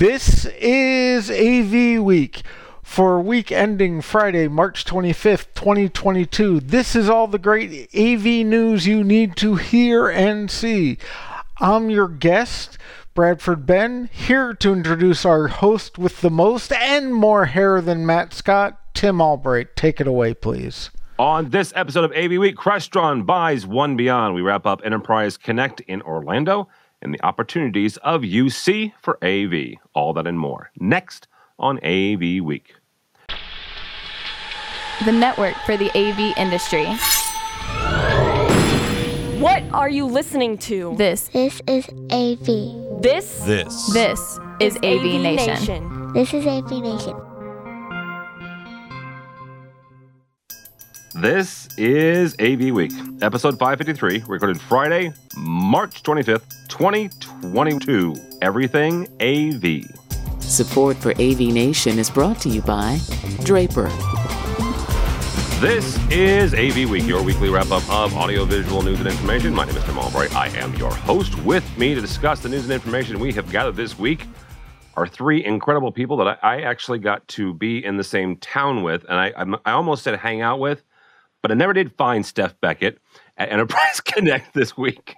This is AV Week for week ending Friday, March 25th, 2022. This is all the great AV news you need to hear and see. I'm your guest, Bradford Benn, here to introduce our host with the most and more hair than Matt Scott, Tim Albright. Take it away, please. On this episode of AV Week, Crestron buys One Beyond. We wrap up Enterprise Connect in Orlando and the opportunities of UC for AV. All that and more next on AV Week. The network for the AV industry. What are you listening to? This This is AV. This This. this is AV, Nation. This is AV Nation. This is AV Week, episode 553, recorded Friday, March 25th, 2022. Everything AV. Support for AV Nation is brought to you by Draper. This is AV Week, your weekly wrap up of audiovisual news and information. My name is Tim Albright. I am your host. With me to discuss the news and information we have gathered this week are three incredible people that I, I actually got to be in the same town with, and I, I almost said hang out with, but I never did find Steph Beckett at Enterprise Connect this week.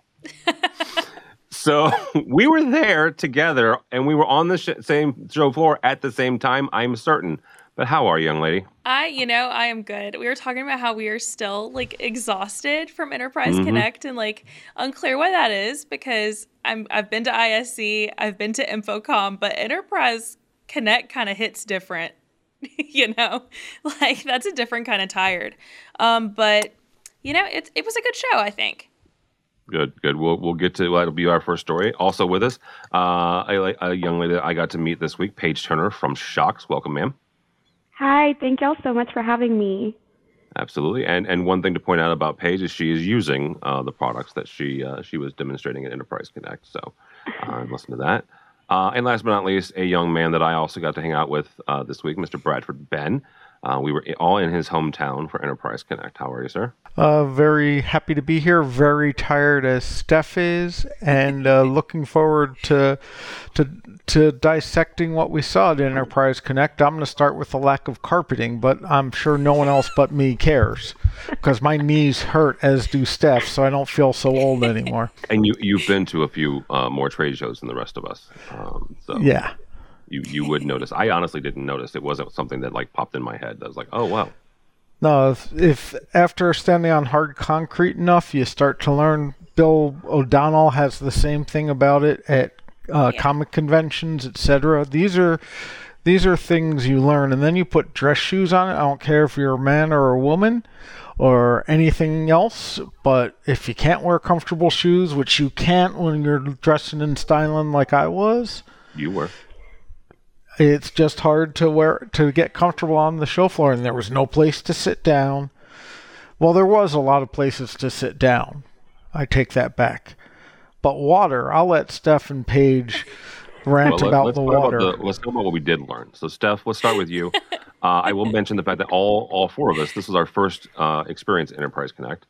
so we were there together, and we were on the sh- same show floor at the same time. I'm certain. But how are you, young lady? I, you know, I am good. We were talking about how we are still like exhausted from Enterprise Mhm. Connect and like unclear why that is because I'm I've been to ISE, I've been to InfoComm, but Enterprise Connect kind of hits different. you know, like that's a different kind of tired. Um, but you know, it it was a good show. I think. Good, good. We'll we'll get to that'll be our first story. Also with us, uh, a, a young lady that I got to meet this week, Paige Turner from Shokz. Welcome, ma'am. Hi, thank y'all so much for having me. Absolutely. And and one thing to point out about Paige is she is using uh, the products that she uh, she was demonstrating at Enterprise Connect. So uh, listen to that. Uh, and last but not least, a young man that I also got to hang out with uh, this week, Mr. Bradford Benn. Uh, we were all in his hometown for Enterprise Connect. How are you, sir? Uh, very happy to be here. Very tired as Steph is, and uh, looking forward to to to dissecting what we saw at Enterprise Connect. I'm going to start with the lack of carpeting, but I'm sure no one else but me cares because my knees hurt, as do Steph, so I don't feel so old anymore. And you you've been to a few uh, more trade shows than the rest of us. Um, so Yeah. You you would notice. I honestly didn't notice. It wasn't something that like popped in my head. I was like, oh wow. No, if, if after standing on hard concrete enough, you start to learn. Bill O'Donnell has the same thing about it at uh, comic conventions, etc. These are these are things you learn, and then you put dress shoes on it. I don't care if you're a man or a woman or anything else, but if you can't wear comfortable shoes, which you can't when you're dressing and styling like I was, You were. It's just hard to wear to get comfortable on the show floor and there was no place to sit down well there was a lot of places to sit down i take that back but water i'll let steph and paige rant Well, let- about let's the talk water the- let's talk about what we did learn. So, Steph, let's start with you. uh, I will mention the fact that all all four of us, this was our first uh, experience Enterprise Connect.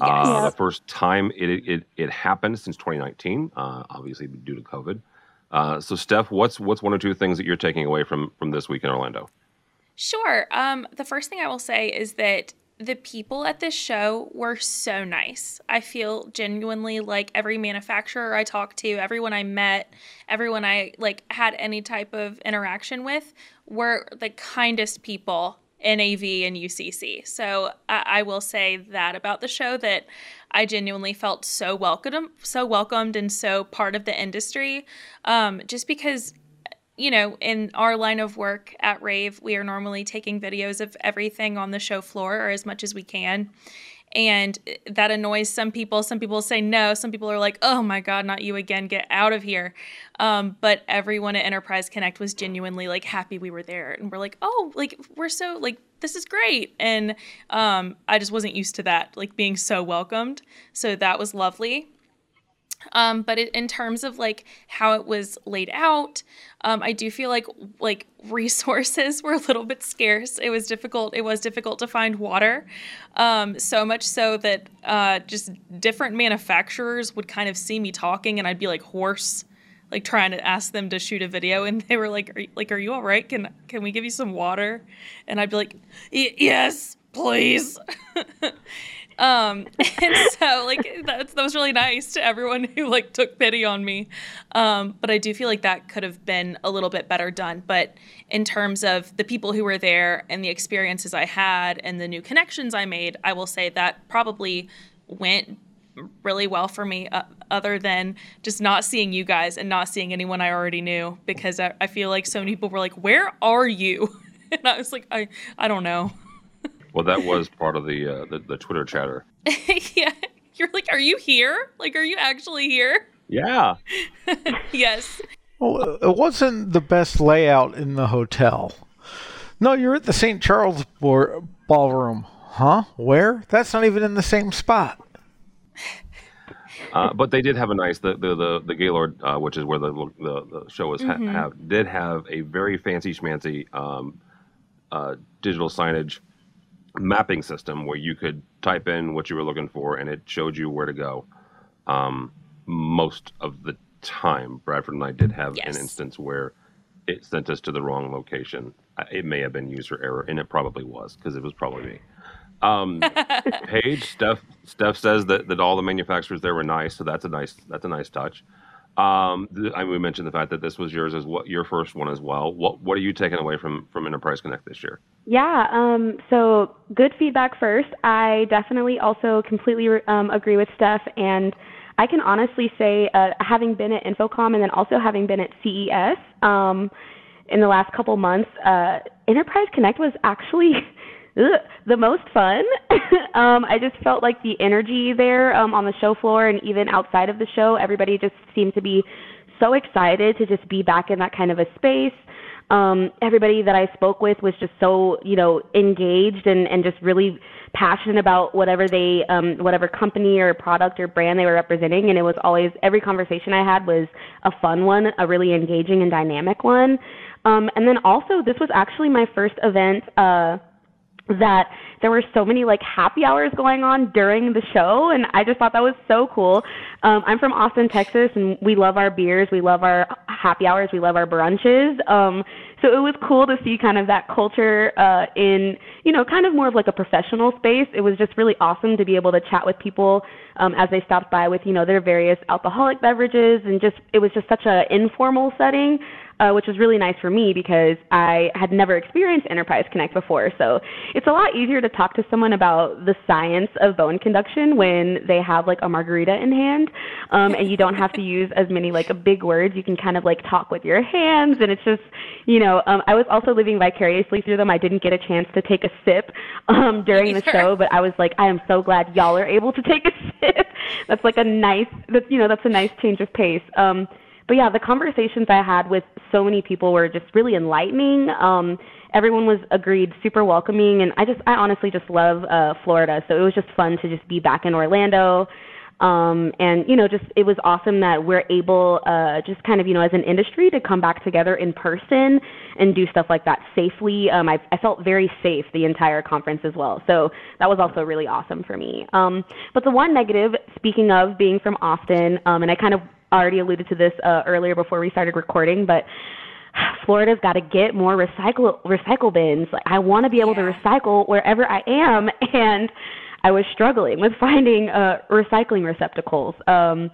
Uh, the first time it, it it happened since 2019, uh, obviously due to COVID. Uh, so, Steph, what's what's one or two things that you're taking away from from this week in Orlando? Sure. Um, the first thing I will say is that the people at this show were so nice. I feel genuinely like every manufacturer I talked to, everyone I met, everyone I like had any type of interaction with were the kindest people in AV and UCC. So I, I will say that about the show that I genuinely felt so welcomed, so welcomed, and so part of the industry. Um, just because you know, in our line of work at Rave, we are normally taking videos of everything on the show floor or as much as we can. And that annoys some people. Some people say no. Some people are like, oh my God, not you again. Get out of here. Um, but everyone at Enterprise Connect was genuinely like happy we were there. And we're like, oh, like, we're so, like, this is great. And um, I just wasn't used to that, like, being so welcomed. So that was lovely. Um, but it, in terms of like how it was laid out, um, I do feel like like resources were a little bit scarce. It was difficult. It was difficult to find water, um, so much so that uh, just different manufacturers would kind of see me talking, and I'd be like hoarse. Like trying to ask them to shoot a video, and they were like, are, "Like, are you all right? Can can we give you some water?" And I'd be like, "Yes, please." um and so like that, that was really nice to everyone who like took pity on me um but i do feel like that could have been a little bit better done but in terms of the people who were there and the experiences i had and the new connections i made i will say that probably went really well for me uh, other than just not seeing you guys and not seeing anyone i already knew because i, I feel like so many people were like where are you and i was like i i don't know well, that was part of the uh, the, the Twitter chatter. yeah, you're like, are you here? Like, are you actually here? Yeah. yes. Well, it wasn't the best layout in the hotel. No, you're at the St. Charles Ballroom. Huh? Where? That's not even in the same spot. Uh, but they did have a nice the the the, the Gaylord, uh, which is where the the, the show was mm-hmm. have did have a very fancy schmancy um, uh, digital signage mapping system where you could type in what you were looking for and it showed you where to go. Um, most of the time, Bradford and I did have yes. an instance where it sent us to the wrong location. It may have been user error, and it probably was because it was probably me. Um, Paige, Steph, Steph says that, that all the manufacturers there were nice, so that's a nice that's a nice touch. Um, I mean, we mentioned the fact that this was yours as what your first one as well. What what are you taking away from from Enterprise Connect this year? Yeah, um, so good feedback first. I definitely also completely um, agree with Steph, and I can honestly say, uh, having been at InfoComm and then also having been at CES um, in the last couple months, uh, Enterprise Connect was actually the most fun. um, I just felt like the energy there um, on the show floor and even outside of the show, everybody just seemed to be so excited to just be back in that kind of a space. Um, everybody that I spoke with was just so, you know, engaged and, and just really passionate about whatever they, um, whatever company or product or brand they were representing. And it was always, every conversation I had was a fun one, a really engaging and dynamic one. Um, and then also, this was actually my first event, uh, that there were so many like happy hours going on during the show and i just thought that was so cool. Um, i'm from austin texas and we love our beers we love our happy hours we love our brunches. Um, so it was cool to see kind of that culture uh, in you know kind of more of like a professional space. It was just really awesome to be able to chat with people um, as they stopped by with you know their various alcoholic beverages and just it was just such a informal setting uh, which was really nice for me because I had never experienced Enterprise Connect before. So it's a lot easier to talk to someone about the science of bone conduction when they have like a margarita in hand, um, and you don't have to use as many like big words. You can kind of like talk with your hands, and it's just, you know, um, I was also living vicariously through them. I didn't get a chance to take a sip um, during the show, but I was like, I am so glad y'all are able to take a sip. that's like a nice, that's you know, that's a nice change of pace. Um, but yeah, the conversations I had with so many people were just really enlightening. Um, everyone was agreed super welcoming, and I just I honestly just love uh, Florida, so it was just fun to just be back in Orlando. Um, and you know, just it was awesome that we're able, uh, just kind of you know, as an industry, to come back together in person and do stuff like that safely. Um, I, I felt very safe the entire conference as well, so that was also really awesome for me. Um, but the one negative, speaking of being from Austin, um, and I kind of already alluded to this uh, earlier before we started recording, but Florida's got to get more recycle recycle bins. Like I want to be able yeah. to recycle wherever I am, and I was struggling with finding uh, recycling receptacles. Um,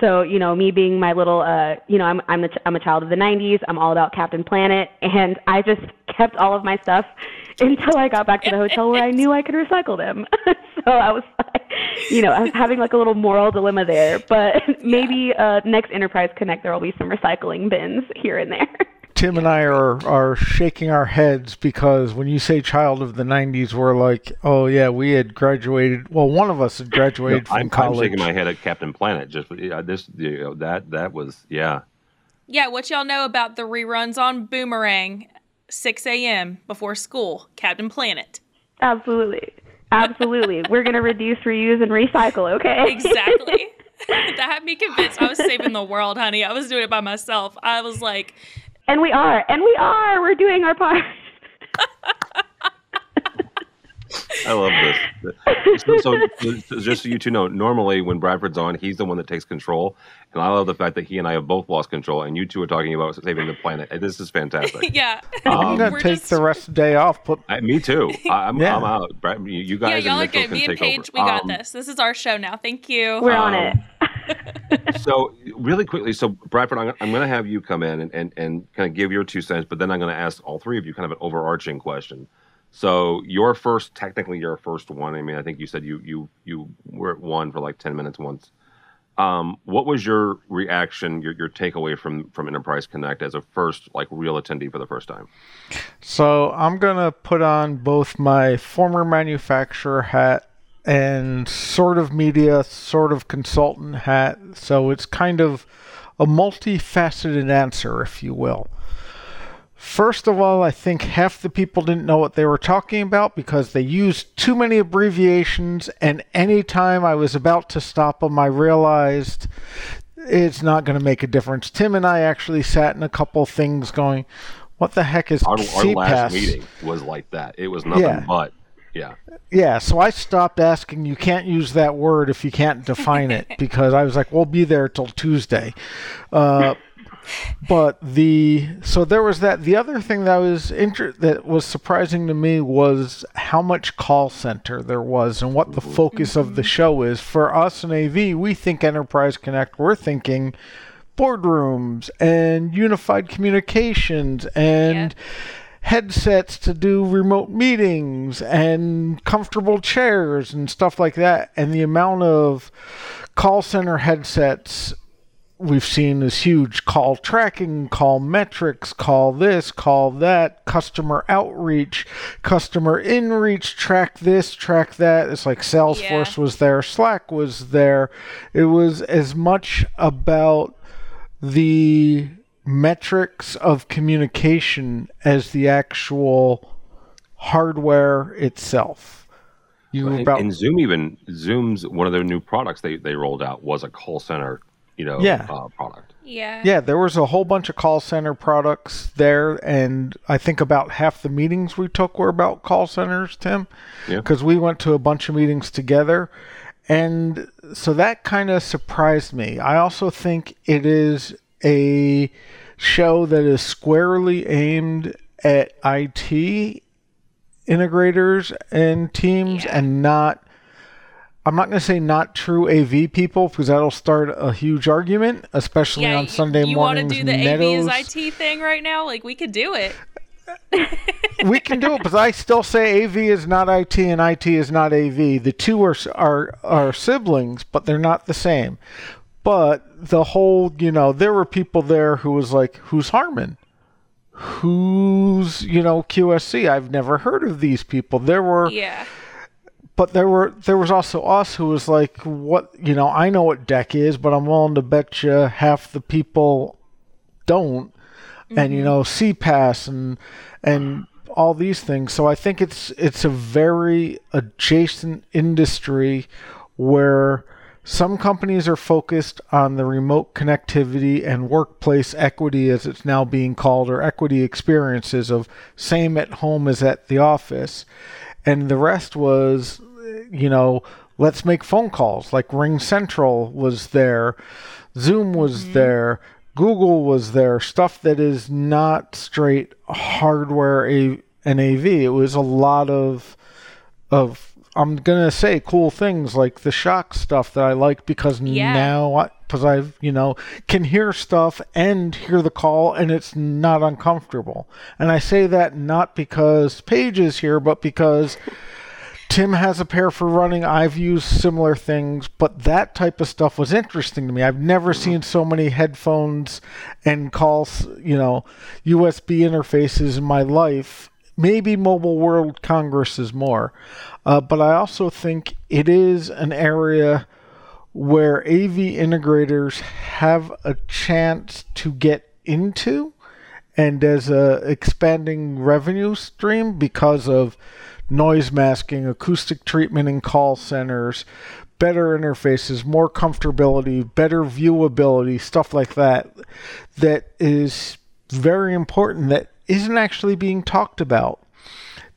so you know, me being my little, uh, you know, I'm I'm a, I'm a child of the '90s. I'm all about Captain Planet, and I just kept all of my stuff until I got back to the hotel where I knew I could recycle them. so I was, like, you know, I was having like a little moral dilemma there. But maybe uh, next Enterprise Connect there will be some recycling bins here and there. Tim and I are are shaking our heads because when you say child of the '90s, we're like, oh yeah, we had graduated. Well, one of us had graduated no, from I'm, college. I'm shaking my head at Captain Planet. Just yeah, this, you know, that that was yeah. Yeah, what y'all know about the reruns on Boomerang, 6 a.m. before school, Captain Planet. Absolutely, absolutely. we're gonna reduce, reuse, and recycle. Okay. Exactly. that had me convinced I was saving the world, honey. I was doing it by myself. I was like, and we are. And we are. We're doing our part. I love this. So, so, so, just so you two know, normally when Bradford's on, he's the one that takes control, and I love the fact that he and I have both lost control, and you two are talking about saving the planet. This is fantastic. yeah. I'm Um, gonna take just- the rest of the day off. Put I, me too. I, I'm, Yeah. I'm out. Brad, you, you Yeah, guys y'all are and Mitchell good. can Me and Paige, over. we got Um, this. This is our show now. Thank you. We're on Um, it. so really quickly, so Bradford, I'm, I'm going to have you come in and, and, and kind of give your two cents, but then I'm going to ask all three of you kind of an overarching question. So your first, technically your first one. I mean, I think you said you you you were at one for like ten minutes once. Um, what was your reaction, your your takeaway from from Enterprise Connect as a first like real attendee for the first time? So I'm gonna put on both my former manufacturer hat and sort of media, sort of consultant hat. So it's kind of a multifaceted answer, if you will. First of all, I think half the people didn't know what they were talking about because they used too many abbreviations, and anytime I was about to stop them, I realized it's not going to make a difference. Tim and I actually sat in a couple things going, what the heck is Our, our last meeting was like that. It was nothing Yeah. but yeah. Yeah, so I stopped asking, you can't use that word if you can't define it, because I was like, we'll be there till Tuesday. Uh, but the so there was that. The other thing that was inter- that was surprising to me was how much call center there was and what the focus of the mm-hmm. show is. For us in AV, we think Enterprise Connect. We're thinking boardrooms and unified communications and headsets to do remote meetings and comfortable chairs and stuff like that. And the amount of call center headsets we've seen is huge. Call tracking, call metrics, call this, call that, customer outreach, customer inreach, track this, track that. It's like Salesforce was there, Slack was there. It was as much about the metrics of communication as the actual hardware itself. You And, about and Zoom even Zoom's one of their new products they, they rolled out was a call center, you know, Yeah. uh, product. Yeah. Yeah, there was a whole bunch of call center products there, and I think about half the meetings we took were about call centers, Tim. Yeah. Because we went to a bunch of meetings together, and so that kind of surprised me. I also think it is a show that is squarely aimed at IT integrators and teams, Yeah. and not. I'm not going to say not true AV people because that'll start a huge argument, especially Yeah, on you- Sunday you want to do the. AV is IT thing right now? Like we could do it. we can do it, but I still say AV is not IT and IT is not AV. The two are are are siblings, but they're not the same. But the whole, you know, there were people there who was like, "Who's Harman? Who's you know QSC? I've never heard of these people." There were Yeah. But there were there was also us who was like, what you know, I know what DECT is, but I'm willing to bet you half the people don't, and you mm-hmm. know, CPaaS and and all these things. So I think it's it's a very adjacent industry where some companies are focused on the remote connectivity and workplace equity, as it's now being called, or equity experiences of same at home as at the office. And the rest was, you know, let's make phone calls. Like RingCentral was there, Zoom was mm-hmm. there, Google was there, stuff that is not straight hardware A- and AV. It was a lot of of I'm gonna say cool things like the shock stuff that I like because Yeah. now because I've you know can hear stuff and hear the call and it's not uncomfortable. And I say that not because Paige is here, but because Tim has a pair for running. I've used similar things, but that type of stuff was interesting to me. I've never seen so many headphones and calls, you know, USB interfaces in my life. Maybe Mobile World Congress is more. Uh, but I also think it is an area where AV integrators have a chance to get into and as a expanding revenue stream because of noise masking, acoustic treatment in call centers, better interfaces, more comfortability, better viewability, stuff like that that is very important that isn't actually being talked about.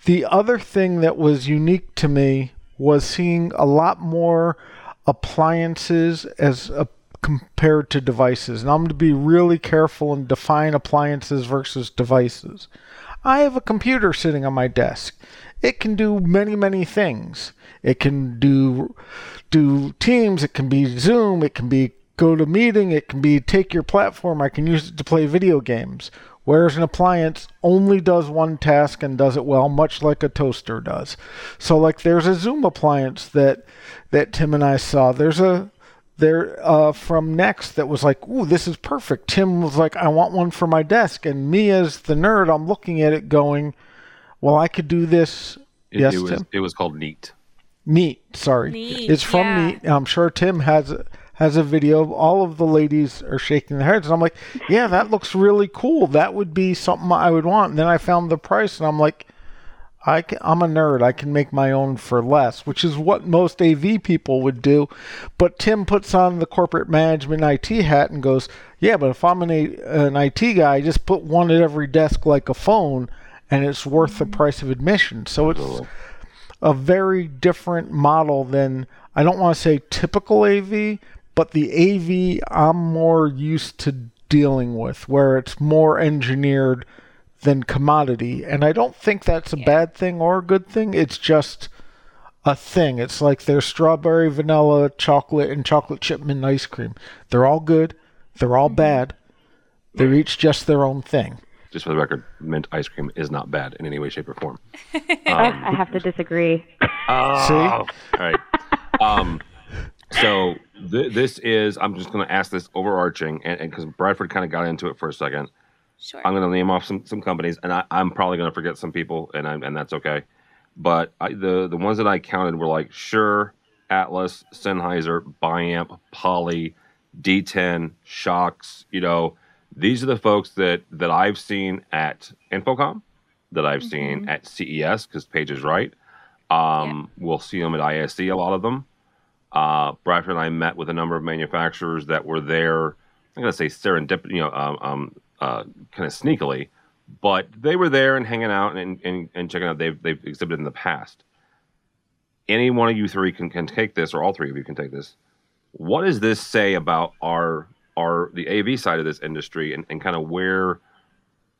The other thing that was unique to me was seeing a lot more appliances as a, compared to devices. And I'm going to be really careful and define appliances versus devices. I have a computer sitting on my desk. It can do many, many things. It can do do Teams, it can be Zoom, it can be go to meeting, it can be take your platform, I can use it to play video games. Whereas an appliance only does one task and does it well, much like a toaster does. So like there's a Zoom appliance that that Tim and I saw. There's a there uh, from Next that was like, "Ooh, this is perfect." Tim was like, "I want one for my desk," and me as the nerd, I'm looking at it going, "Well, I could do this." It, yes, it was, Tim. It was called Neat. Neat. Sorry, Neat, it's from yeah. Neat. I'm sure Tim has has a video. All of the ladies are shaking their heads, and I'm like, "Yeah, that looks really cool. That would be something I would want." And then I found the price, and I'm like. I can, I'm a nerd. I can make my own for less, which is what most AV people would do. But Tim puts on the corporate management IT hat and goes, "Yeah, but if I'm an, a, an IT guy, I just put one at every desk like a phone, and it's worth the mm-hmm. price of admission." So it's a very different model than I don't want to say typical AV, but the AV I'm more used to dealing with, where it's more engineered than commodity. And I don't think that's a bad thing or a good thing. It's just a thing. It's like there's strawberry, vanilla, chocolate, and chocolate chip mint ice cream. They're all good. They're all bad. They're each just their own thing. Just for the record, mint ice cream is not bad in any way, shape, or form. I have to disagree. Oh, See? all right. Um, so th- this is. I'm just going to ask this overarching, and because Bradford kind of got into it for a second, Shure. I'm going to name off some some companies, and I, I'm probably going to forget some people, and I, and that's okay. But I, the the ones that I counted were like Sure, Atlas, Sennheiser, Biamp, Poly, DTEN, Shokz. You know, these are the folks that that I've seen at InfoComm, that I've seen at CES because Paige is right. Um, We'll see them at ISE, a lot of them. Uh, Bradford and I met with a number of manufacturers that were there. I'm going to say serendipity, you know, um, um, uh, kind of sneakily, but they were there and hanging out and, and, and checking out. They've, they've exhibited in the past. Any one of you three can, can take this, or all three of you can take this. What does this say about our our the AV side of this industry and, and kind of where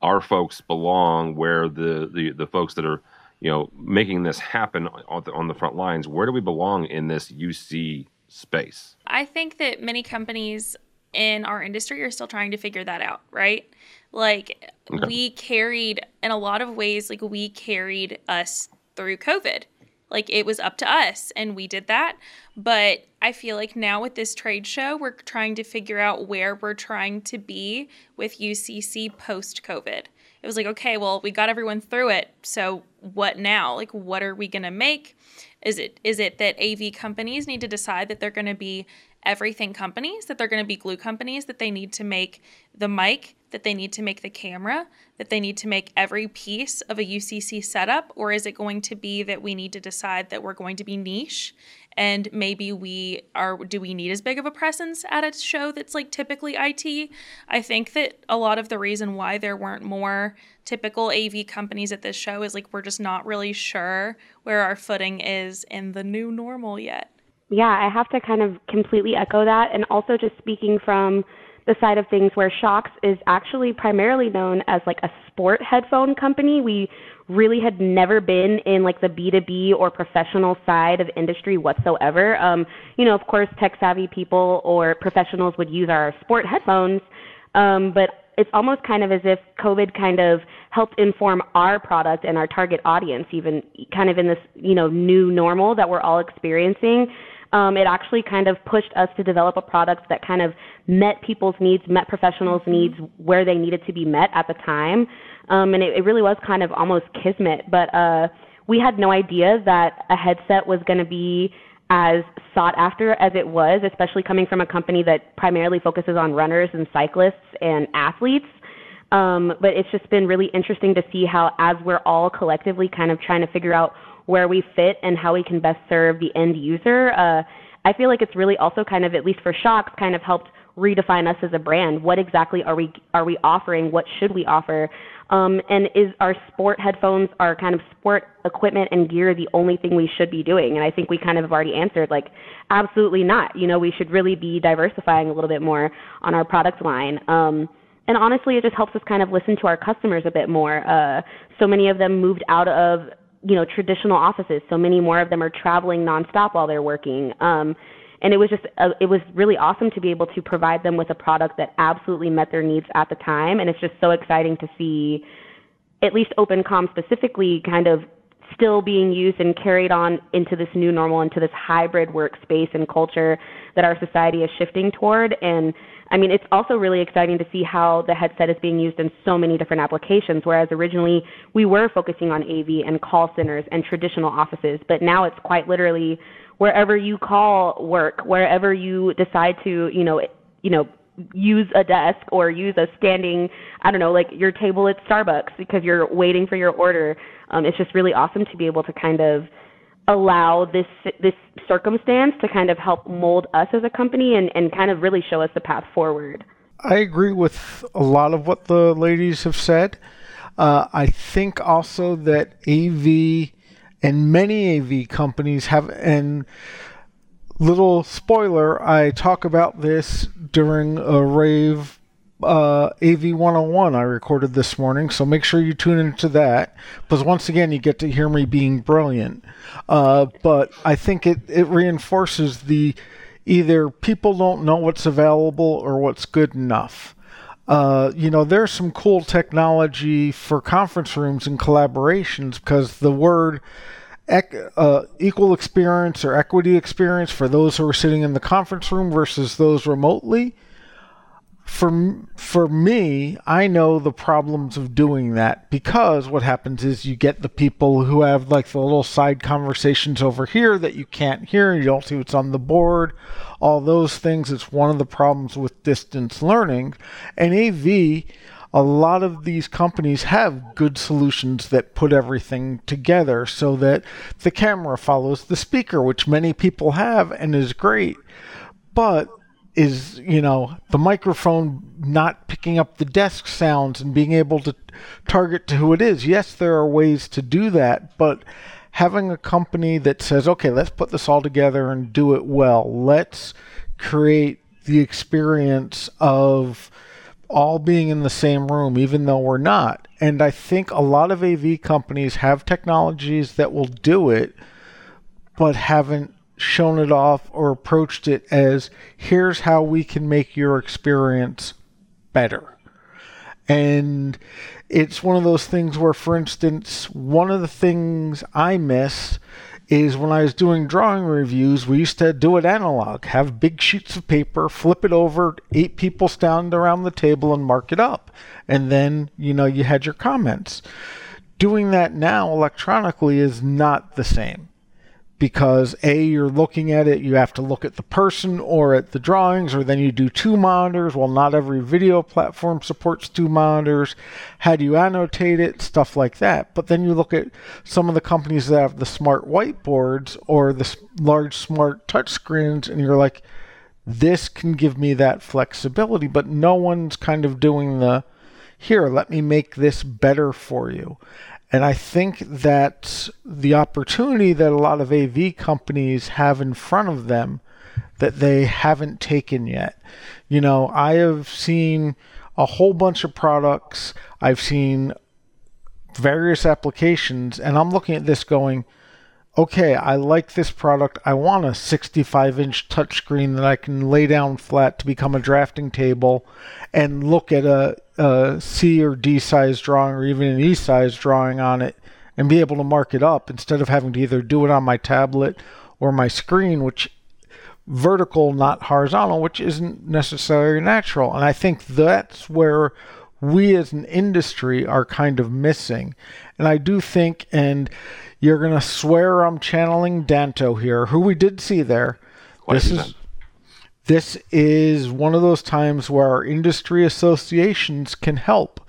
our folks belong, where the, the, the folks that are you know making this happen on the, on the front lines, where do we belong in this UC space? I think that many companies in our industry are still trying to figure that out, right? Like Okay. we carried in a lot of ways like we carried us through COVID. Like it was up to us and we did that. But I feel like now with this trade show, we're trying to figure out where we're trying to be with UCC post COVID. It was like, okay, well, we got everyone through it. So what now? Like what are we going to make? Is it is it that AV companies need to decide that they're going to be everything companies, that they're going to be glue companies, that they need to make the mic, that they need to make the camera, that they need to make every piece of a UCC setup? Or is it going to be that we need to decide that we're going to be niche and maybe we are, do we need as big of a presence at a show that's like typically IT? I think that a lot of the reason why there weren't more typical AV companies at this show is like we're just not really sure where our footing is in the new normal yet. Yeah, I have to kind of completely echo that. And also, just speaking from the side of things where Shokz is actually primarily known as like a sport headphone company. We really had never been in like the B2B or professional side of industry whatsoever. Um, you know, of course, tech savvy people or professionals would use our sport headphones, um, but it's almost kind of as if COVID kind of helped inform our product and our target audience, even kind of in this, you know, new normal that we're all experiencing. Um, it actually kind of pushed us to develop a product that kind of met people's needs, met professionals' needs where they needed to be met at the time. Um, and it, it really was kind of almost kismet. But uh, we had no idea that a headset was going to be as sought after as it was, especially coming from a company that primarily focuses on runners and cyclists and athletes. Um, but it's just been really interesting to see how, as we're all collectively kind of trying to figure out where we fit and how we can best serve the end user, uh, I feel like it's really also kind of, at least for Shokz, kind of helped redefine us as a brand. What exactly are we are we offering? What should we offer? Um, and is our sport headphones, our kind of sport equipment and gear, the only thing we should be doing? And I think we kind of have already answered, like, absolutely not. You know, we should really be diversifying a little bit more on our product line. Um, and honestly, it just helps us kind of listen to our customers a bit more. Uh, so many of them moved out of you know traditional offices. So many more of them are traveling nonstop while they're working. Um, and it was just uh, it was really awesome to be able to provide them with a product that absolutely met their needs at the time and it's just so exciting to see at least OpenComm specifically kind of still being used and carried on into this new normal into this hybrid workspace and culture that our society is shifting toward. And I mean, it's also really exciting to see how the headset is being used in so many different applications, whereas originally we were focusing on AV and call centers and traditional offices, but now it's quite literally wherever you call work, wherever you decide to, you know, you know, use a desk or use a standing, I don't know, like your table at Starbucks because you're waiting for your order. Um, it's just really awesome to be able to kind of allow this this circumstance to kind of help mold us as a company and, and kind of really show us the path forward. I agree with a lot of what the ladies have said. Uh, I think also that AV and many AV companies have, and little spoiler, I talk about this during a rave uh, AV 101 I recorded this morning, so make sure you tune into that. Because once again, you get to hear me being brilliant. Uh, but I think it, it reinforces the either people don't know what's available or what's good enough. Uh, you know, there's some cool technology for conference rooms and collaborations because the word uh, equal experience or equity experience for those who are sitting in the conference room versus those remotely for for me, I know the problems of doing that because what happens is you get the people who have like the little side conversations over here that you can't hear, you don't see what's on the board, all those things. It's one of the problems with distance learning. And AV, a lot of these companies have good solutions that put everything together so that the camera follows the speaker, which many people have and is great. But is you know the microphone not picking up the desk sounds and being able to target to who it is yes there are ways to do that but having a company that says okay let's put this all together and do it well let's create the experience of all being in the same room even though we're not and i think a lot of av companies have technologies that will do it but haven't shown it off or approached it as here's how we can make your experience better. And it's one of those things where, for instance, one of the things I miss is when I was doing drawing reviews, we used to do it analog, have big sheets of paper, flip it over, eight people stand around the table and mark it up. And then, you know, you had your comments. Doing that now electronically is not the same because a you're looking at it you have to look at the person or at the drawings or then you do two monitors. Well not every video platform supports two monitors. How do you annotate it? Stuff like that. But then you look at some of the companies that have the smart whiteboards or the large smart touchscreens and you're like this can give me that flexibility but no one's kind of doing the here let me make this better for you and I think that the opportunity that a lot of AV companies have in front of them that they haven't taken yet. You know, I have seen a whole bunch of products, I've seen various applications, and I'm looking at this going, okay, I like this product. I want a 65 inch touchscreen that I can lay down flat to become a drafting table and look at a, a C or D size drawing or even an E size drawing on it and be able to mark it up instead of having to either do it on my tablet or my screen, which vertical, not horizontal, which isn't necessarily natural. And I think that's where we as an industry are kind of missing. And I do think, and you're going to swear I'm channeling Danto here, who we did see there. Quite this is this is one of those times where our industry associations can help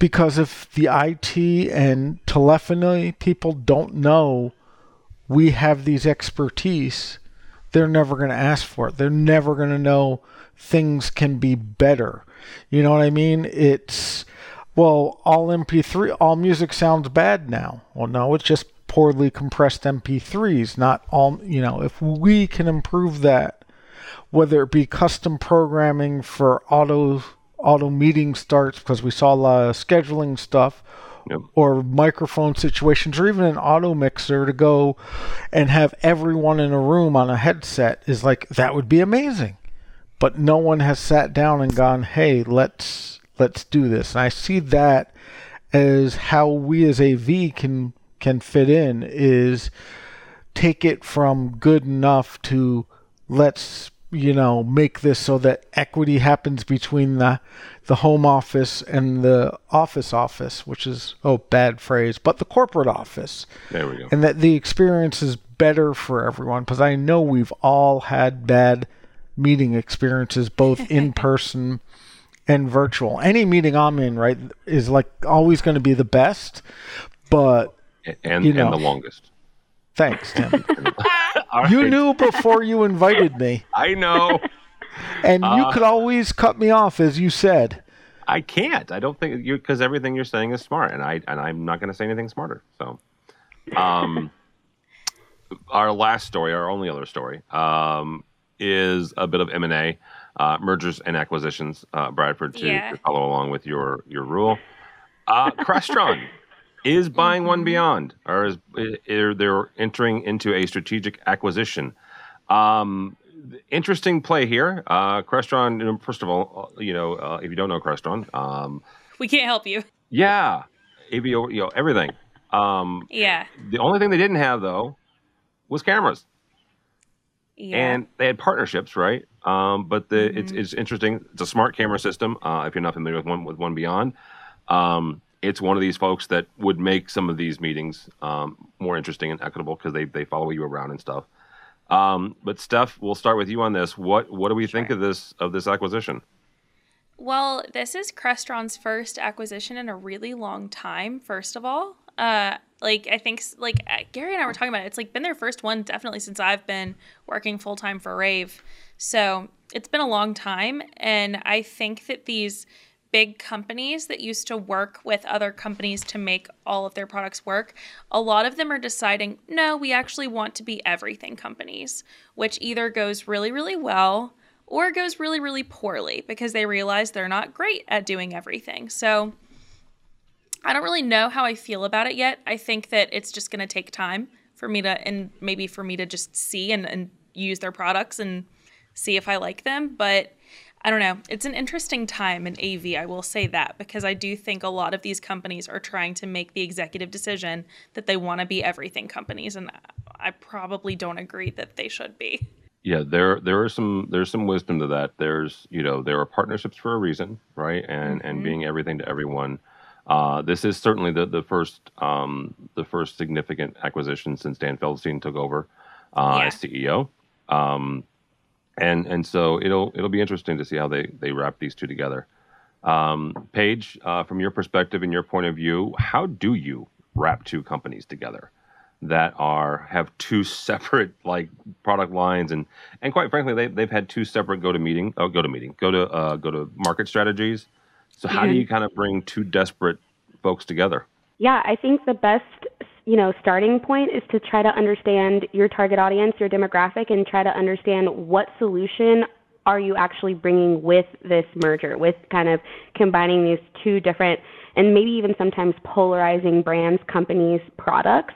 because if the IT and telephony people don't know we have these expertise, they're never going to ask for it. They're never going to know things can be better. You know what I mean? It's well, all MP3, all music sounds bad now. Well, no, it's just poorly compressed MP3s, not all, you know, if we can improve that, whether it be custom programming for auto auto meeting starts because we saw a lot of scheduling stuff Yep. or microphone situations or even an auto mixer to go and have everyone in a room on a headset is like that would be amazing but no one has sat down and gone hey let's let's do this and i see that as how we as av can can fit in is take it from good enough to let's you know make this so that equity happens between the the home office and the office office which is oh bad phrase but the corporate office There we go. and that the experience is better for everyone because I know we've all had bad meeting experiences both in person and virtual. Any meeting I'm in, right, is like always going to be the best, but and you know. and the longest. thanks, Tim. All you knew before you invited me, I know. and you Uh. could always cut me off as you said. I can't. I don't think you because everything you're saying is smart, and I and I'm not going to say anything smarter. So, um, our last story, our only other story, um, is a bit of M and A, uh, mergers and acquisitions. Uh, Bradford, to, Yeah. to follow along with your your rule. Uh, Crestron is buying One Beyond, or is, they're entering into a strategic acquisition. Um, interesting play here. Uh, Crestron, first of all, uh, you know, uh, if you don't know Crestron, um, We can't help you. yeah, you know, everything. Um, Yeah. the only thing they didn't have though was cameras, Yeah. and they had partnerships, right? Um, but the it's it's interesting. It's a smart camera system. Uh, if you're not familiar with one with One Beyond, um, it's one of these folks that would make some of these meetings um, more interesting and equitable because they they follow you around and stuff. Um, but Steph, we'll start with you on this. What what do we think of this of this acquisition? Well, this is Crestron's first acquisition in a really long time. First of all, uh, like I think, like uh, Gary and I were talking about it. It's like been their first one definitely since I've been working full time for Rave. So it's been a long time, and I think that these big companies that used to work with other companies to make all of their products work, a lot of them are deciding, no, we actually want to be everything companies, which either goes really, really well or goes really, really poorly because they realize they're not great at doing everything. So I don't really know how I feel about it yet. I think that it's just going to take time for me to, and maybe for me to just see and, and use their products and see if I like them. But I don't know. It's an interesting time in AV, I will say that, because I do think a lot of these companies are trying to make the executive decision that they want to be everything companies. And I probably don't agree that they should be. Yeah, there there are some there's some wisdom to that. There's you know there are partnerships for a reason, right? And and being everything to everyone. Uh, this is certainly the the first um, the first significant acquisition since Dan Feldstein took over uh, Yeah. as CEO. Um, and and so it'll it'll be interesting to see how they they wrap these two together. Um, Paige, uh, from your perspective and your point of view, how do you wrap two companies together that are have two separate like product lines and and quite frankly they they've had two separate go to meeting oh go to meeting go to uh, go to market strategies. So how do you kind of bring two desperate folks together? Yeah, I think the best, you know, starting point is to try to understand your target audience, your demographic, and try to understand what solution are you actually bringing with this merger, with kind of combining these two different and maybe even sometimes polarizing brands, companies, products.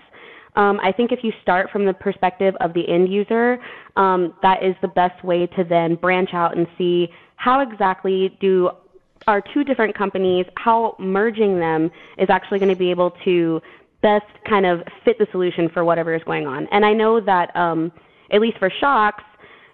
Um, I think if you start from the perspective of the end user, um, that is the best way to then branch out and see how exactly do our two different companies, how merging them is actually going to be able to best kind of fit the solution for whatever is going on. And I know that, um, at least for Shokz,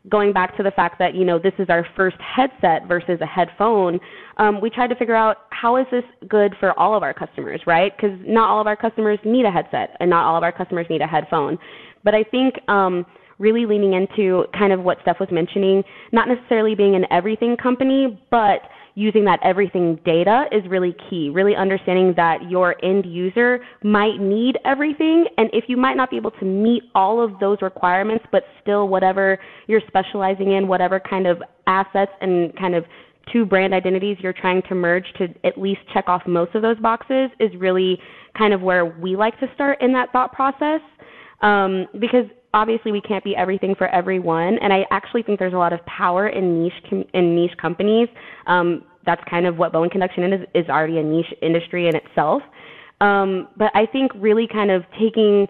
going back to the fact that you know this is our first headset versus a headphone, um, we tried to figure out how is this good for all of our customers, right? Because not all of our customers need a headset, and not all of our customers need a headphone. But I think um, really leaning into kind of what Steph was mentioning, not necessarily being an everything company, but using that everything data is really key. Really understanding that your end user might need everything, and if you might not be able to meet all of those requirements, but still whatever you're specializing in, whatever kind of assets and kind of two brand identities you're trying to merge to at least check off most of those boxes is really kind of where we like to start in that thought process. Um, because obviously we can't be everything for everyone, and I actually think there's a lot of power in niche com- in niche companies. Um, that's kind of what bone conduction is is already a niche industry in itself. Um, but I think really kind of taking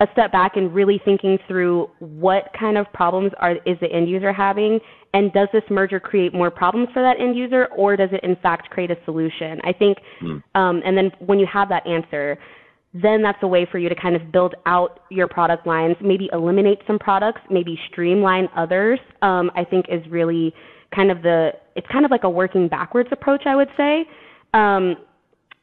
a step back and really thinking through what kind of problems are is the end user having and does this merger create more problems for that end user or does it in fact create a solution i think mm. um, and then when you have that answer then that's a way for you to kind of build out your product lines maybe eliminate some products maybe streamline others um, i think is really kind of the it's kind of like a working backwards approach i would say um,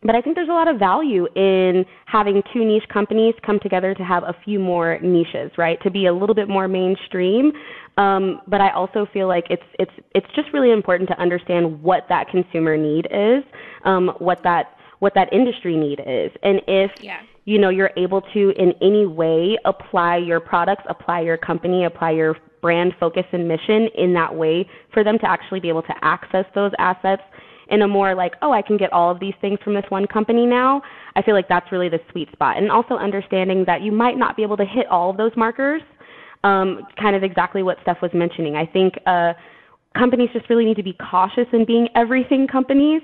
but I think there's a lot of value in having two niche companies come together to have a few more niches, right? To be a little bit more mainstream. Um, but I also feel like it's it's it's just really important to understand what that consumer need is, um, what that what that industry need is, and if yeah. you know you're able to in any way apply your products, apply your company, apply your brand focus and mission in that way for them to actually be able to access those assets in a more like, oh, I can get all of these things from this one company now, I feel like that's really the sweet spot. And also understanding that you might not be able to hit all of those markers, um, kind of exactly what Steph was mentioning. I think uh, companies just really need to be cautious in being everything companies.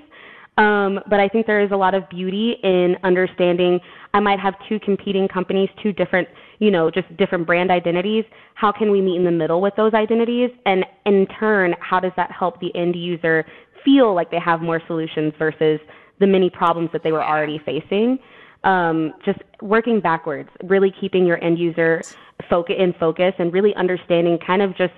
Um, but I think there is a lot of beauty in understanding I might have two competing companies, two different, you know, just different brand identities. How can we meet in the middle with those identities? And in turn, how does that help the end user feel like they have more solutions versus the many problems that they were already facing. Um, just working backwards, really keeping your end user focus in focus and really understanding kind of just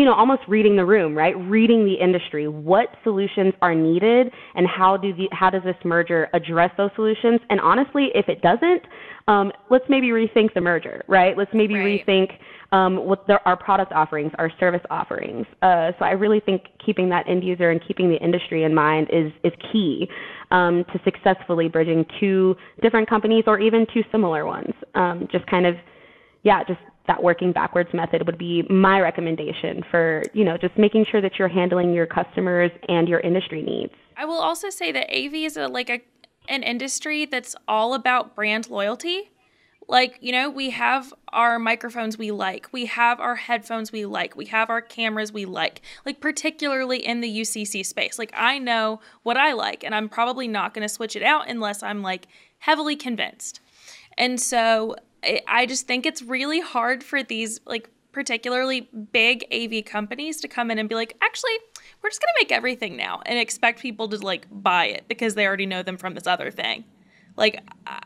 you know almost reading the room right reading the industry what solutions are needed and how do the how does this merger address those solutions and honestly if it doesn't um, let's maybe rethink the merger right let's maybe right. rethink um, with the, our product offerings, our service offerings. Uh, so I really think keeping that end user and keeping the industry in mind is is key um, to successfully bridging two different companies or even two similar ones. Um, just kind of, yeah, just that working backwards method would be my recommendation for you know just making sure that you're handling your customers and your industry needs. I will also say that AV is a, like a an industry that's all about brand loyalty. Like, you know, we have our microphones we like, we have our headphones we like, we have our cameras we like, like, particularly in the UCC space. Like, I know what I like, and I'm probably not going to switch it out unless I'm like heavily convinced. And so I just think it's really hard for these, like, particularly big AV companies to come in and be like, actually, we're just going to make everything now and expect people to like buy it because they already know them from this other thing. Like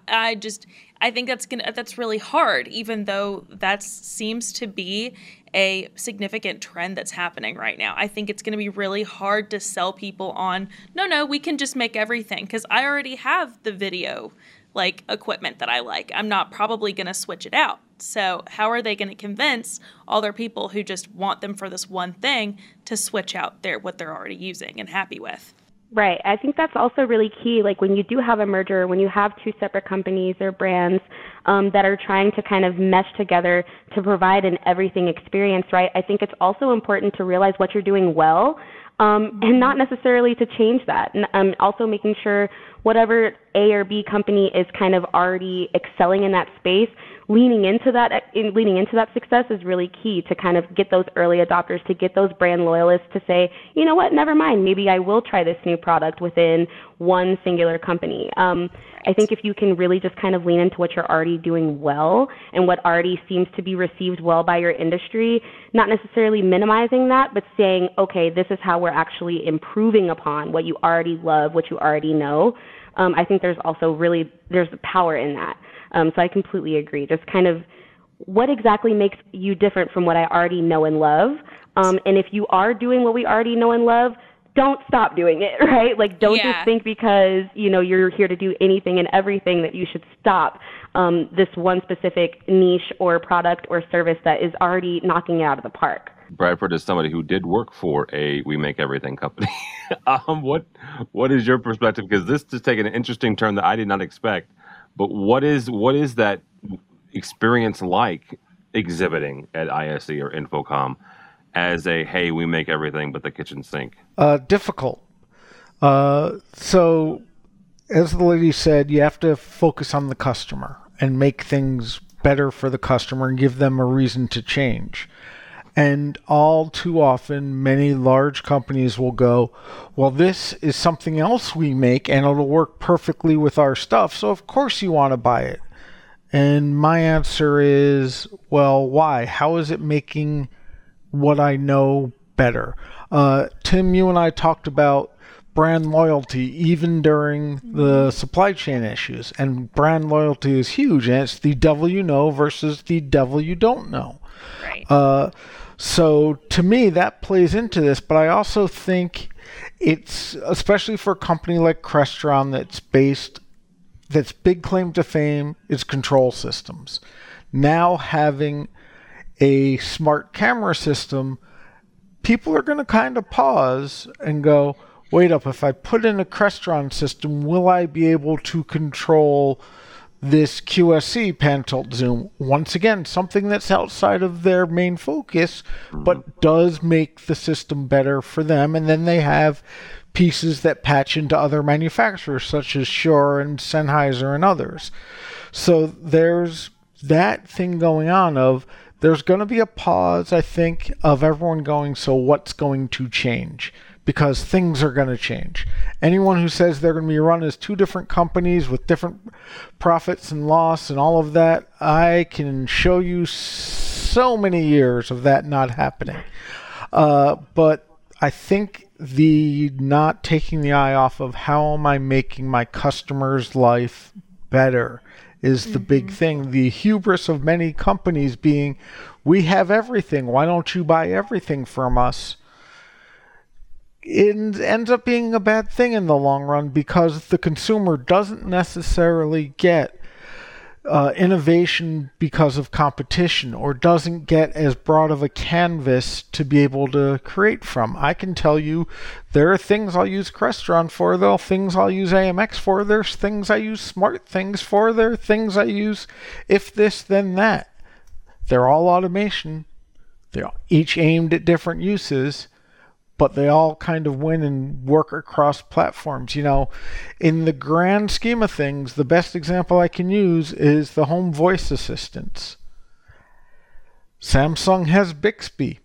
I just I think that's gonna that's really hard, even though that seems to be a significant trend that's happening right now. I think it's going to be really hard to sell people on no no we can just make everything because I already have the video like equipment that I like. I'm not probably going to switch it out. So, how are they going to convince all their people who just want them for this one thing to switch out their what they're already using and happy with? Right. I think that's also really key. Like when you do have a merger, when you have two separate companies or brands um, that are trying to kind of mesh together to provide an everything experience, right? I think it's also important to realize what you're doing well um, and not necessarily to change that. And um, also making sure whatever A or B company is kind of already excelling in that space, leaning into that in, leaning into that success is really key to kind of get those early adopters to get those brand loyalists to say you know what? Never mind. Maybe i will try this new product within one singular company. Um, i think if you can really just kind of lean into what you're already doing well and what already seems to be received well by your industry not necessarily minimizing that but saying okay this is how we're actually improving upon what you already love what you already know um, i think there's also really there's power in that um, so I completely agree. Just kind of what exactly makes you different from what I already know and love. Um, and if you are doing what we already know and love, don't stop doing it, right? Like, don't yeah. just think because you know you're here to do anything and everything that you should stop um, this one specific niche or product or service that is already knocking it out of the park. Bradford is somebody who did work for a we make everything company. um, what what is your perspective? Because this has taken an interesting turn that I did not expect. But what is what is that experience like exhibiting at ISE or InfoComm as a hey, we make everything but the kitchen sink? Uh, difficult. Uh, so, as the lady said, you have to focus on the customer and make things better for the customer and give them a reason to change. And all too often, many large companies will go, Well, this is something else we make and it'll work perfectly with our stuff. So, of course, you want to buy it. And my answer is, Well, why? How is it making what I know better? Uh, Tim, you and I talked about brand loyalty even during the supply chain issues. And brand loyalty is huge. And it's the devil you know versus the devil you don't know. Right. Uh, so to me, that plays into this, but I also think it's especially for a company like Crestron that's based that's big claim to fame is control systems. Now having a smart camera system, people are going to kind of pause and go, "Wait up, if I put in a Crestron system, will I be able to control this QSC pan tilt zoom. Once again, something that's outside of their main focus, but mm-hmm. does make the system better for them. And then they have pieces that patch into other manufacturers, such as Shure and Sennheiser and others. So there's that thing going on of there's going to be a pause, I think, of everyone going, so what's going to change? Because things are going to change. Anyone who says they're going to be run as two different companies with different profits and loss and all of that, I can show you so many years of that not happening. Uh, but I think the not taking the eye off of how am I making my customer's life better is the big thing. The hubris of many companies being, we have everything. Why don't you buy everything from us? It ends up being a bad thing in the long run because the consumer doesn't necessarily get uh, innovation because of competition or doesn't get as broad of a canvas to be able to create from. I can tell you there are things I'll use Crestron for, there are things I'll use AMX for, there's things I use Smart Things for, there are things I use if this, then that. They're all automation, they're each aimed at different uses but they all kind of win and work across platforms. You know, in the grand scheme of things, the best example I can use is the home voice assistants. Samsung has Bixby,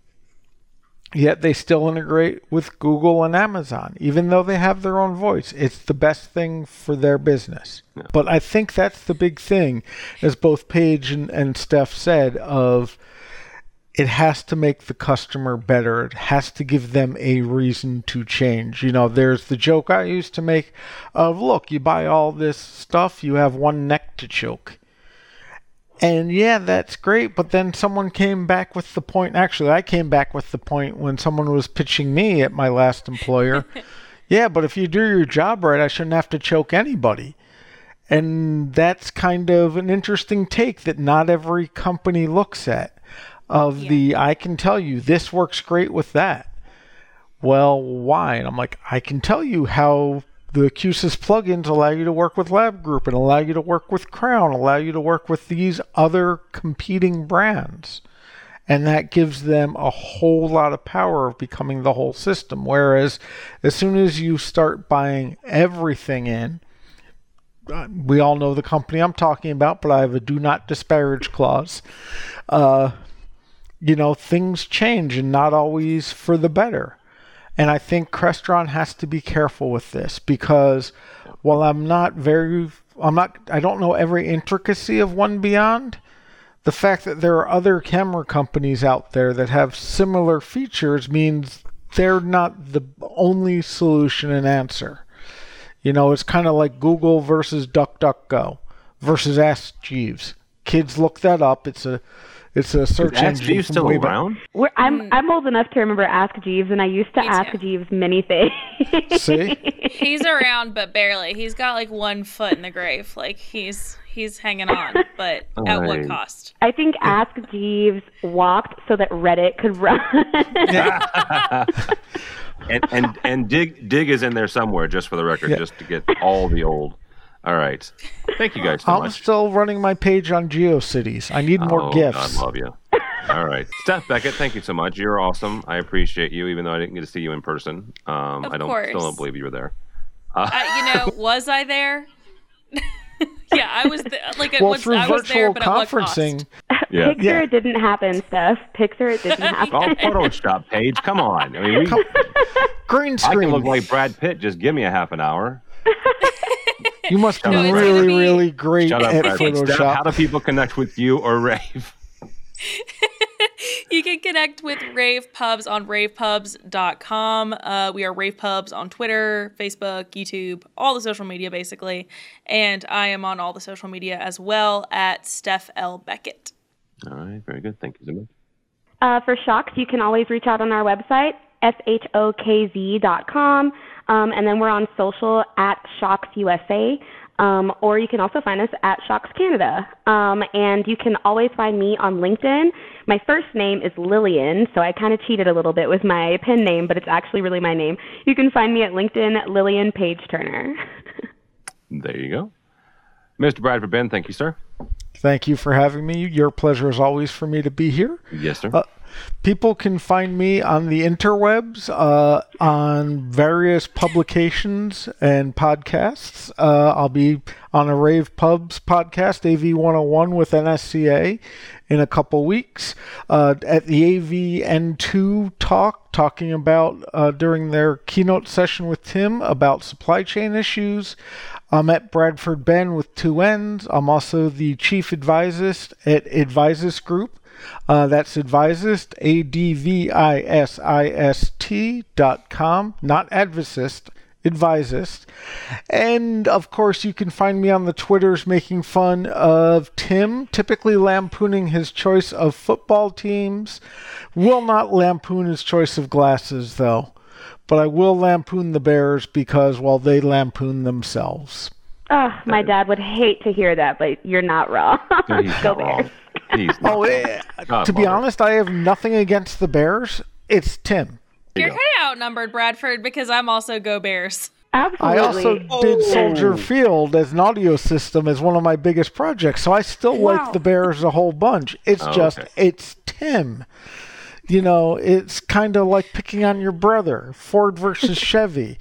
yet they still integrate with Google and Amazon, even though they have their own voice. It's the best thing for their business. Yeah. But I think that's the big thing, as both Paige and, and Steph said, of it has to make the customer better. It has to give them a reason to change. You know, there's the joke I used to make of look, you buy all this stuff, you have one neck to choke. And yeah, that's great, but then someone came back with the point. Actually, I came back with the point when someone was pitching me at my last employer. yeah, but if you do your job right, I shouldn't have to choke anybody. And that's kind of an interesting take that not every company looks at of yeah. the I can tell you this works great with that. Well, why? And I'm like, I can tell you how the Q-SYS plugins allow you to work with Lab.gruppen and allow you to work with Crown, allow you to work with these other competing brands. And that gives them a whole lot of power of becoming the whole system. Whereas as soon as you start buying everything in, uh, we all know the company I'm talking about, but I have a do not disparage clause. Uh, you know, things change and not always for the better. And I think Crestron has to be careful with this because while I'm not very, I'm not, I don't know every intricacy of One Beyond, the fact that there are other camera companies out there that have similar features means they're not the only solution and answer. You know, it's kind of like Google versus DuckDuckGo versus Ask Jeeves. Kids look that up. It's a it's a search is engine. Jeeves still around? I'm hmm. I'm old enough to remember Ask Jeeves, and I used to ask Jeeves many things. See, he's around, but barely. He's got like one foot in the grave. Like he's he's hanging on, but at what cost? I think Ask Jeeves walked so that Reddit could run. and and and Digg Digg is in there somewhere, just for the record, yeah. just to get all the old. All right. Thank you guys so I'm much. still running my page on GeoCities. I need more oh, gifts. I love you. All right. Steph Beckett, thank you so much. You're awesome. I appreciate you, even though I didn't get to see you in person. Um, Of I don't course. still don't believe you were there. Uh, you know, was I there? yeah, I was. The, like it Well, was. through I was there, virtual but at what cost? conferencing, Yeah. Picture Yeah. it didn't happen, Steph. Picture it didn't happen. All Photoshop page. Come on. I mean, we, green screen. I can look like Brad Pitt. Just give me a half an hour. You must be No, really, be- really great Shut up, at Brad Pitt. Steph, Photoshop. how do people connect with you or Rave? You can connect with Rave Pubs on ravepubs.com. Uh, we are Rave Pubs on Twitter, Facebook, YouTube, all the social media basically. And I am on all the social media as well at Steph L. Beckett. All right. Very good. Thank you so much. Uh, for Shokz, you can always reach out on our website, shokz.com, um, and then we're on social at Shokz USA, um, or you can also find us at Shokz Canada. Um, and you can always find me on LinkedIn. My first name is Lillian, so I kind of cheated a little bit with my pen name, but it's actually really my name. You can find me at LinkedIn, Lillian Paige Turner. There you go. Mr. Bradford Benn, thank you, sir. Thank you for having me. Your pleasure as always for me to be here. Yes, sir. Uh, People can find me on the interwebs, uh, on various publications and podcasts. Uh, I'll be on a Rave Pubs podcast, AV 101 with NSCA, in a couple weeks. Uh, at the AVN2 talk, talking about uh, during their keynote session with Tim about supply chain issues. I'm at Bradford Benn with two N's. I'm also the chief advisist at Advisist Group. Uh, that's advisist, A D V I S I S T dot com, not advisist, advisist. And of course, you can find me on the Twitters making fun of Tim, typically lampooning his choice of football teams. Will not lampoon his choice of glasses, though. But I will lampoon the Bears because, well, they lampoon themselves. Oh, my dad would hate to hear that, but you're not wrong. Go not wrong. Bears. He's Oh, wrong. God, to be Mother. honest, I have nothing against the Bears. It's Tim. You You're go. kind of outnumbered, Bradford, because I'm also Go Bears. Absolutely. I also did oh. Soldier Field as an audio system as one of my biggest projects, so I still like the Bears a whole bunch. It's Oh, just okay. it's Tim. You know, it's kind of like picking on your brother, Ford versus Chevy.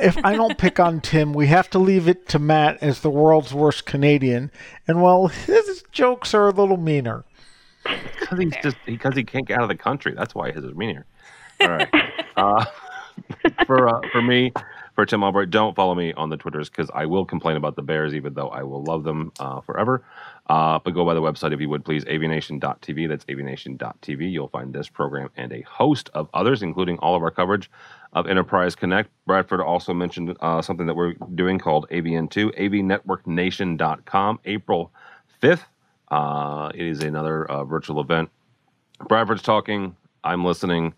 If I don't pick on Tim, we have to leave it to Matt as the world's worst Canadian. And well, his jokes are a little meaner. Because he's just because he can't get out of the country. That's why his is meaner. All right. uh, for uh, for me, for Tim Albright, don't follow me on the Twitters because I will complain about the Bears, even though I will love them uh, forever. Uh, but go by the website if you would please, avnation.tv. That's avnation.tv. You'll find this program and a host of others, including all of our coverage of Enterprise Connect. Bradford also mentioned uh, something that we're doing called AVN2, avnetworknation.com, April 5th. Uh, it is another uh, virtual event. Bradford's talking. I'm listening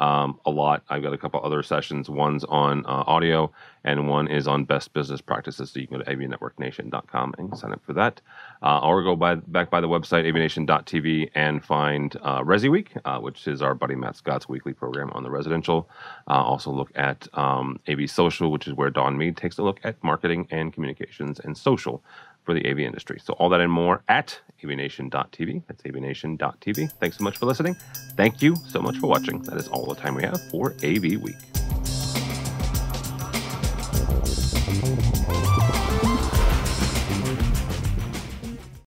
um, a lot. I've got a couple other sessions. One's on uh, audio, and one is on best business practices. So you can go to avnetworknation.com and sign up for that. Uh, or go by, back by the website, avnation.tv, and find uh, Resi Week, uh, which is our buddy Matt Scott's weekly program on the residential. Uh, also look at um, AV Social, which is where Don Mead takes a look at marketing and communications and social for the AV industry. So all that and more at avnation.tv. That's avnation.tv. Thanks so much for listening. Thank you so much for watching. That is all the time we have for AV Week.